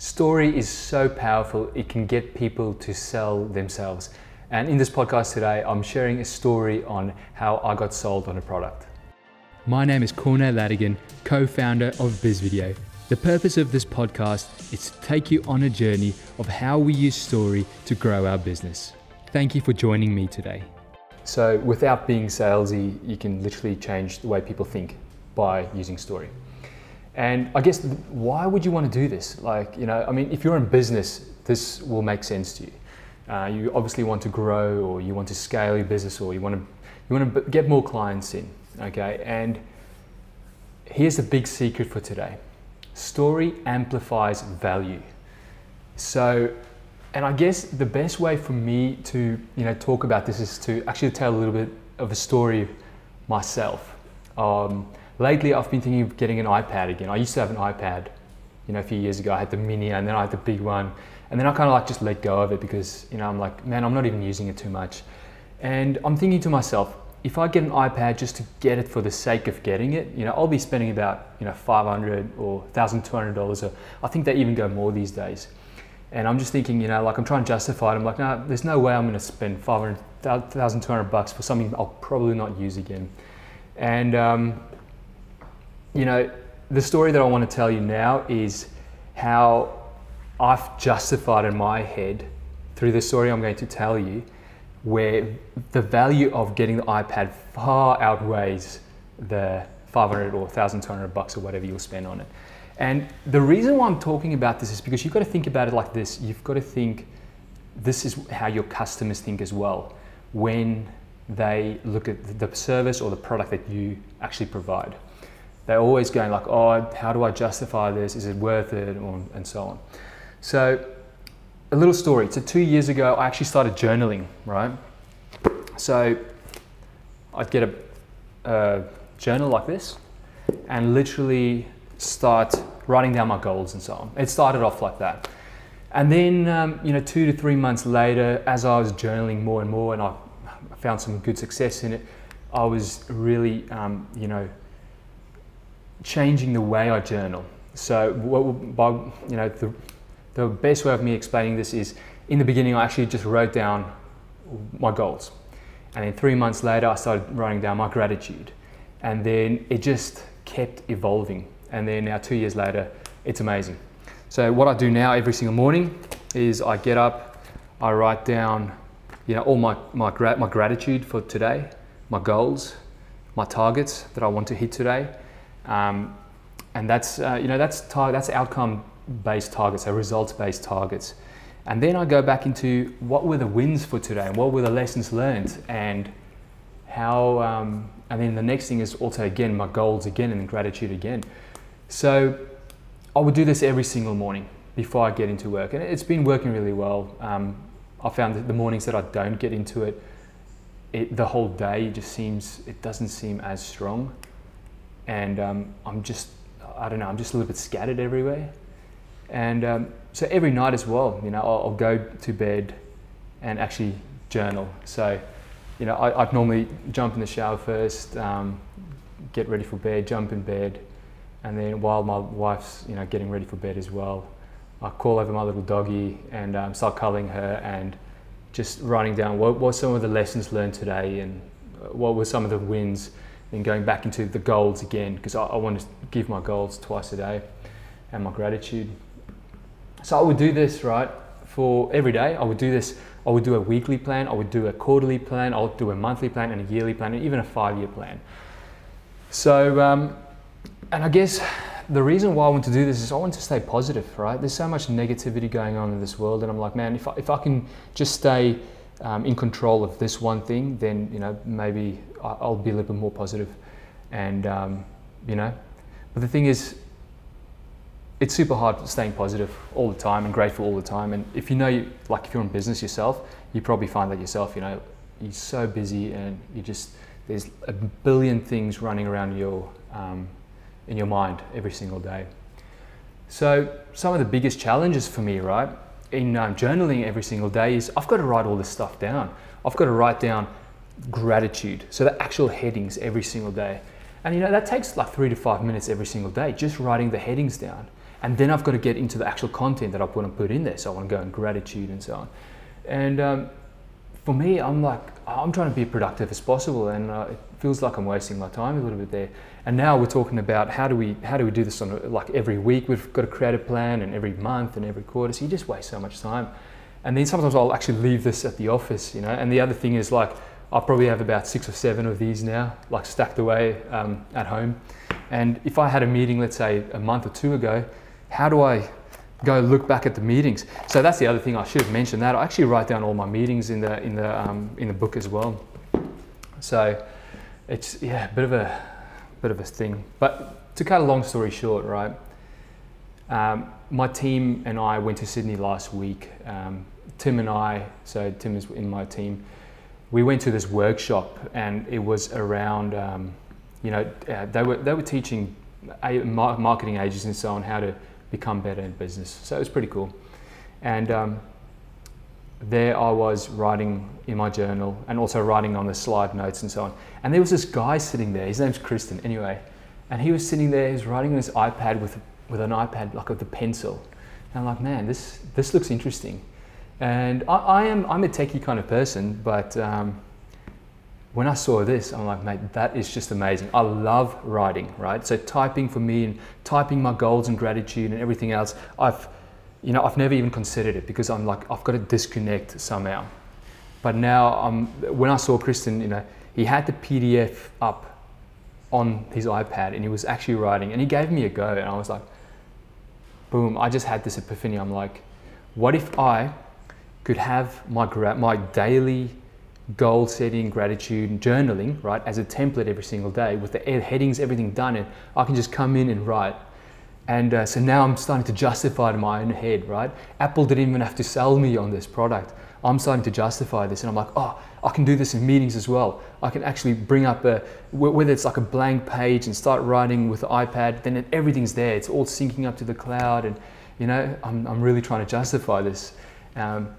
Story is so powerful, it can get people to sell themselves. And in this podcast today, I'm sharing a story on how I got sold on a product. My name is Cornell Ladigan, co founder of BizVideo. The purpose of this podcast is to take you on a journey of how we use story to grow our business. Thank you for joining me today. So, without being salesy, you can literally change the way people think by using story. And I guess why would you want to do this? Like, you know, I mean, if you're in business, this will make sense to you. Uh, you obviously want to grow, or you want to scale your business, or you want to you want to get more clients in. Okay, and here's the big secret for today: story amplifies value. So, and I guess the best way for me to you know talk about this is to actually tell a little bit of a story myself. Um, lately I've been thinking of getting an iPad again. I used to have an iPad, you know, a few years ago. I had the mini and then I had the big one. And then I kind of like just let go of it because, you know, I'm like, man, I'm not even using it too much. And I'm thinking to myself, if I get an iPad just to get it for the sake of getting it, you know, I'll be spending about, you know, 500 or $1,200 or I think they even go more these days. And I'm just thinking, you know, like I'm trying to justify it. I'm like, no, nah, there's no way I'm going to spend 500, 1,200 bucks for something I'll probably not use again. And, um, you know, the story that I want to tell you now is how I've justified in my head through the story I'm going to tell you where the value of getting the iPad far outweighs the 500 or 1200 bucks or whatever you'll spend on it. And the reason why I'm talking about this is because you've got to think about it like this. You've got to think this is how your customers think as well when they look at the service or the product that you actually provide they're always going like, oh, how do I justify this? Is it worth it? And so on. So a little story. So two years ago, I actually started journaling, right? So I'd get a, a journal like this and literally start writing down my goals and so on. It started off like that. And then, um, you know, two to three months later, as I was journaling more and more and I found some good success in it, I was really, um, you know, changing the way I journal. So, what, by, you know, the, the best way of me explaining this is in the beginning, I actually just wrote down my goals. And then three months later, I started writing down my gratitude. And then it just kept evolving. And then now, two years later, it's amazing. So, what I do now every single morning is I get up, I write down you know, all my, my, gra- my gratitude for today, my goals, my targets that I want to hit today, um, and that's, uh, you know, that's, tar- that's outcome-based targets, so results-based targets. And then I go back into what were the wins for today and what were the lessons learned and how, um, and then the next thing is also again my goals again and gratitude again. So I would do this every single morning before I get into work, and it's been working really well. Um, I found that the mornings that I don't get into it, it, the whole day just seems it doesn't seem as strong and um, I'm just, I don't know, I'm just a little bit scattered everywhere. And um, so every night as well, you know, I'll, I'll, go to bed and actually journal. So, you know, I, would normally jump in the shower first, um, get ready for bed, jump in bed, and then while my wife's, you know, getting ready for bed as well, I call over my little doggy and um, start cuddling her and just writing down what, what some of the lessons learned today and what were some of the wins then going back into the goals again because I, I want to give my goals twice a day and my gratitude. So I would do this right for every day. I would do this. I would do a weekly plan. I would do a quarterly plan. I would do a monthly plan and a yearly plan and even a five-year plan. So, um, and I guess the reason why I want to do this is I want to stay positive, right? There's so much negativity going on in this world, and I'm like, man, if I, if I can just stay um, in control of this one thing, then you know maybe I'll be a little bit more positive, and um, you know. But the thing is, it's super hard staying positive all the time and grateful all the time. And if you know, you, like if you're in business yourself, you probably find that yourself. You know, you're so busy and you just there's a billion things running around your um, in your mind every single day. So some of the biggest challenges for me, right, in um, journaling every single day is I've got to write all this stuff down. I've got to write down gratitude, so the actual headings every single day. And you know, that takes like three to five minutes every single day, just writing the headings down. And then I've got to get into the actual content that I want to put in there. So I want to go in gratitude and so on. And um, for me, I'm like, I'm trying to be productive as possible, and uh, it feels like I'm wasting my time a little bit there. And now we're talking about how do we how do we do this on a, like every week? We've got to create a plan, and every month, and every quarter. So you just waste so much time. And then sometimes I'll actually leave this at the office, you know. And the other thing is like I probably have about six or seven of these now, like stacked away um, at home. And if I had a meeting, let's say a month or two ago, how do I go look back at the meetings? So that's the other thing I should have mentioned that I actually write down all my meetings in the in the um, in the book as well. So it's yeah, a bit of a bit of a thing. But to cut a long story short, right? Um, my team and I went to Sydney last week. Um, Tim and I, so Tim is in my team we went to this workshop and it was around, um, you know, uh, they were they were teaching marketing agents and so on how to become better in business. So it was pretty cool. And um, there I was writing in my journal and also writing on the slide notes and so on. And there was this guy sitting there. His name's Kristen, anyway. And he was sitting there. He was writing on his iPad with with an iPad like with a pencil. And I'm like, man, this this looks interesting. And I, I, am I'm a techie kind of person, but um, when I saw this, I'm like, mate, that is just amazing. I love writing, right? So typing for me and typing my goals and gratitude and everything else, I've you know, I've never even considered it because I'm like, I've got to disconnect somehow. But now, um, when I saw Kristen, you know, he had the PDF up on his iPad and he was actually writing and he gave me a go and I was like, boom, I just had this epiphany. I'm like, what if I could have my, my daily goal setting, gratitude, and journaling, right, as a template every single day with the headings, everything done, and I can just come in and write. And uh, so now I'm starting to justify it in my own head, right? Apple didn't even have to sell me on this product. I'm starting to justify this, and I'm like, oh, I can do this in meetings as well. I can actually bring up a, whether it's like a blank page and start writing with the iPad, then everything's there. It's all syncing up to the cloud, and you know, I'm, I'm really trying to justify this. Um,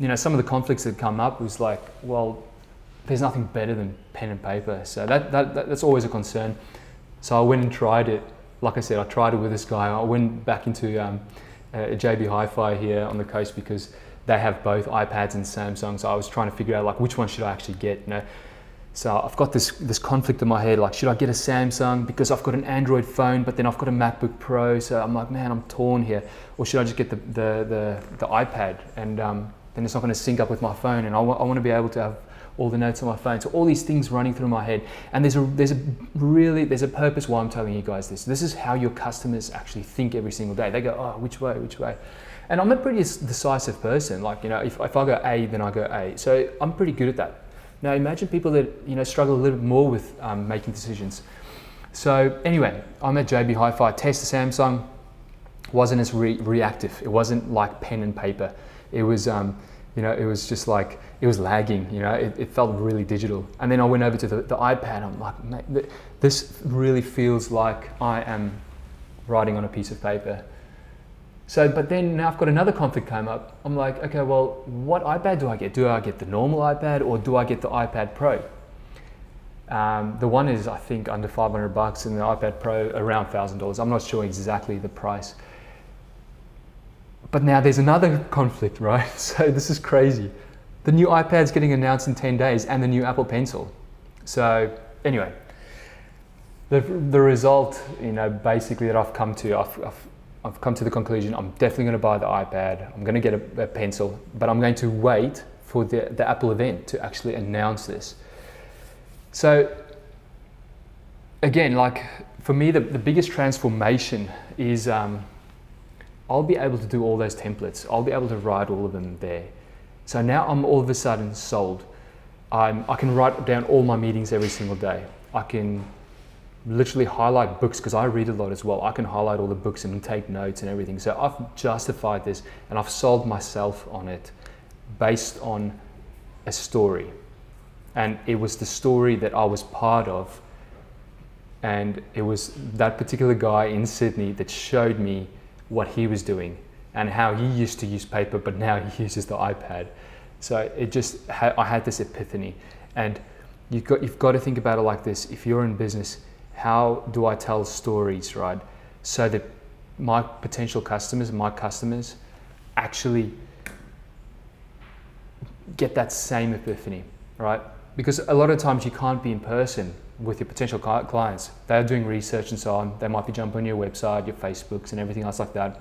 you know, some of the conflicts that come up was like, well, there's nothing better than pen and paper. So that, that, that, that's always a concern. So I went and tried it. Like I said, I tried it with this guy. I went back into um, uh, JB Hi-Fi here on the coast because they have both iPads and Samsung. So I was trying to figure out like which one should I actually get. You know, so I've got this this conflict in my head. Like, should I get a Samsung because I've got an Android phone, but then I've got a MacBook Pro. So I'm like, man, I'm torn here. Or should I just get the the the, the iPad and um, then it's not going to sync up with my phone and I, w- I want to be able to have all the notes on my phone. So all these things running through my head. And there's a there's a really there's a purpose why i'm telling you guys this. This is how your customers actually think every single day. They go oh which way which way? And i'm a pretty decisive person. Like you know if, if i go a then i go a. So i'm pretty good at that. Now imagine people that you know struggle a little bit more with um, making decisions. So anyway i'm at jb hi-fi. Test the samsung. Wasn't as re- reactive. It wasn't like pen and paper it was, um, you know, it was just like, it was lagging, you know, it, it felt really digital. And then I went over to the, the iPad, I'm like, mate, this really feels like I am writing on a piece of paper. So, but then now I've got another conflict came up. I'm like, okay, well, what iPad do I get? Do I get the normal iPad or do I get the iPad Pro? Um, the one is, I think, under 500 bucks, and the iPad Pro around thousand dollars. I'm not sure exactly the price. But now there's another conflict, right? So this is crazy. The new iPad's getting announced in 10 days and the new Apple Pencil. So anyway, the, the result, you know, basically that I've come to, I've, I've, I've come to the conclusion I'm definitely going to buy the iPad. I'm going to get a, a pencil, but I'm going to wait for the, the Apple event to actually announce this. So again, like for me, the, the biggest transformation is um, I'll be able to do all those templates. I'll be able to write all of them there. So now I'm all of a sudden sold. I'm, I can write down all my meetings every single day. I can literally highlight books because I read a lot as well. I can highlight all the books and take notes and everything. So I've justified this and I've sold myself on it based on a story. And it was the story that I was part of. And it was that particular guy in Sydney that showed me what he was doing and how he used to use paper, but now he uses the iPad. So it just, I had this epiphany. And you've got, you've got to think about it like this. If you're in business, how do I tell stories, right? So that my potential customers, my customers, actually get that same epiphany, right? Because a lot of times you can't be in person with your potential clients. They're doing research and so on. They might be jumping on your website, your Facebooks, and everything else like that.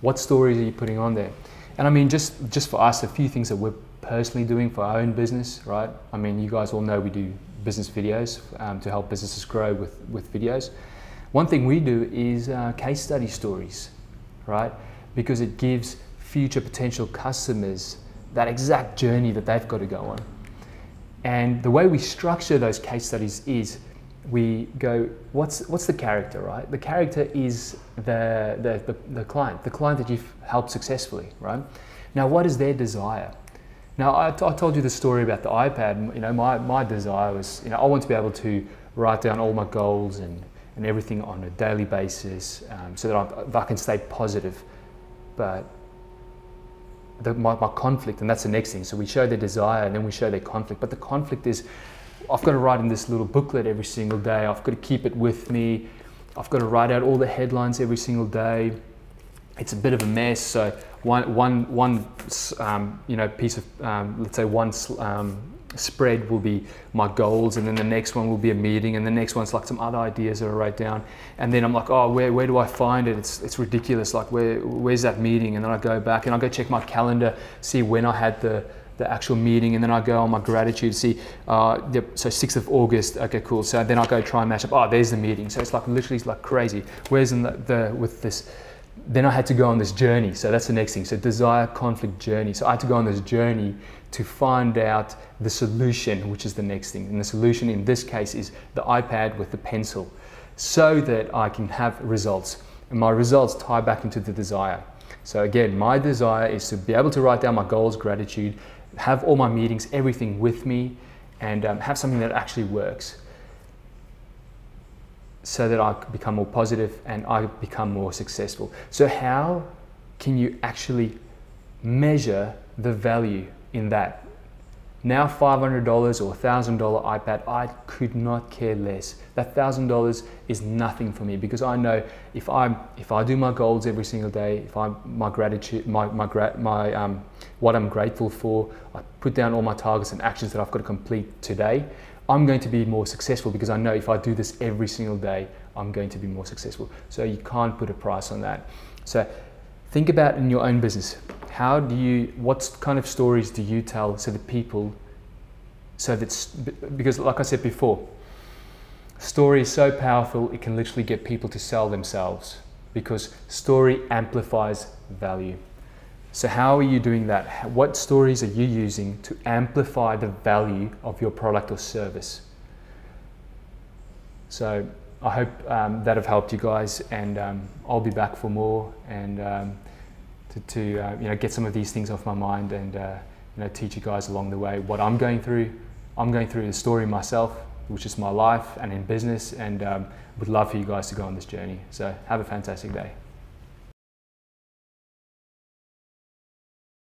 What stories are you putting on there? And I mean, just just for us, a few things that we're personally doing for our own business, right? I mean, you guys all know we do business videos um, to help businesses grow with with videos. One thing we do is uh, case study stories, right? Because it gives future potential customers that exact journey that they've got to go on. And the way we structure those case studies is we go, what's, what's the character, right? The character is the, the, the, the client, the client that you've helped successfully, right? Now, what is their desire? Now, I, t- I told you the story about the iPad. You know, my, my desire was, you know, I want to be able to write down all my goals and, and everything on a daily basis um, so that I, I can stay positive. But the, my, my conflict, and that's the next thing. So we show their desire and then we show their conflict. But the conflict is I've got to write in this little booklet every single day. I've got to keep it with me. I've got to write out all the headlines every single day. It's a bit of a mess. So one, one, one um, you know, piece of, um, let's say one um, spread will be my goals, and then the next one will be a meeting, and the next one's like some other ideas that I write down. And then I'm like, oh, where, where do I find it? It's, it's ridiculous. Like, where, where's that meeting? And then I go back and I go check my calendar, see when I had the, the actual meeting, and then I go on my gratitude, see, uh, yep, so 6th of August, okay, cool. So then I go try and match up, oh, there's the meeting. So it's like literally it's like crazy. Whereas in the, the with this, then I had to go on this journey. So that's the next thing. So desire, conflict, journey. So I had to go on this journey to find out the solution, which is the next thing. And the solution in this case is the iPad with the pencil, so that I can have results. And my results tie back into the desire. So again, my desire is to be able to write down my goals, gratitude, have all my meetings, everything with me, and um, have something that actually works so that I become more positive and I become more successful. So, how can you actually measure the value in that? Now $500 or $1,000 iPad, I could not care less. That $1,000 is nothing for me because I know if I if I do my goals every single day, if I my gratitude, my my my um, what I'm grateful for, I put down all my targets and actions that I've got to complete today. I'm going to be more successful because I know if I do this every single day, I'm going to be more successful. So you can't put a price on that. So think about in your own business how do you what kind of stories do you tell so that people so that's because like i said before story is so powerful it can literally get people to sell themselves because story amplifies value. So how are you doing that? What stories are you using to amplify the value of your product or service? So i hope um, that have helped you guys and um, i'll be back for more and um, to, to uh, you know get some of these things off my mind and uh, you know teach you guys along the way what I'm going through. I'm going through the story myself, which is my life and in business, and um, would love for you guys to go on this journey. So have a fantastic day.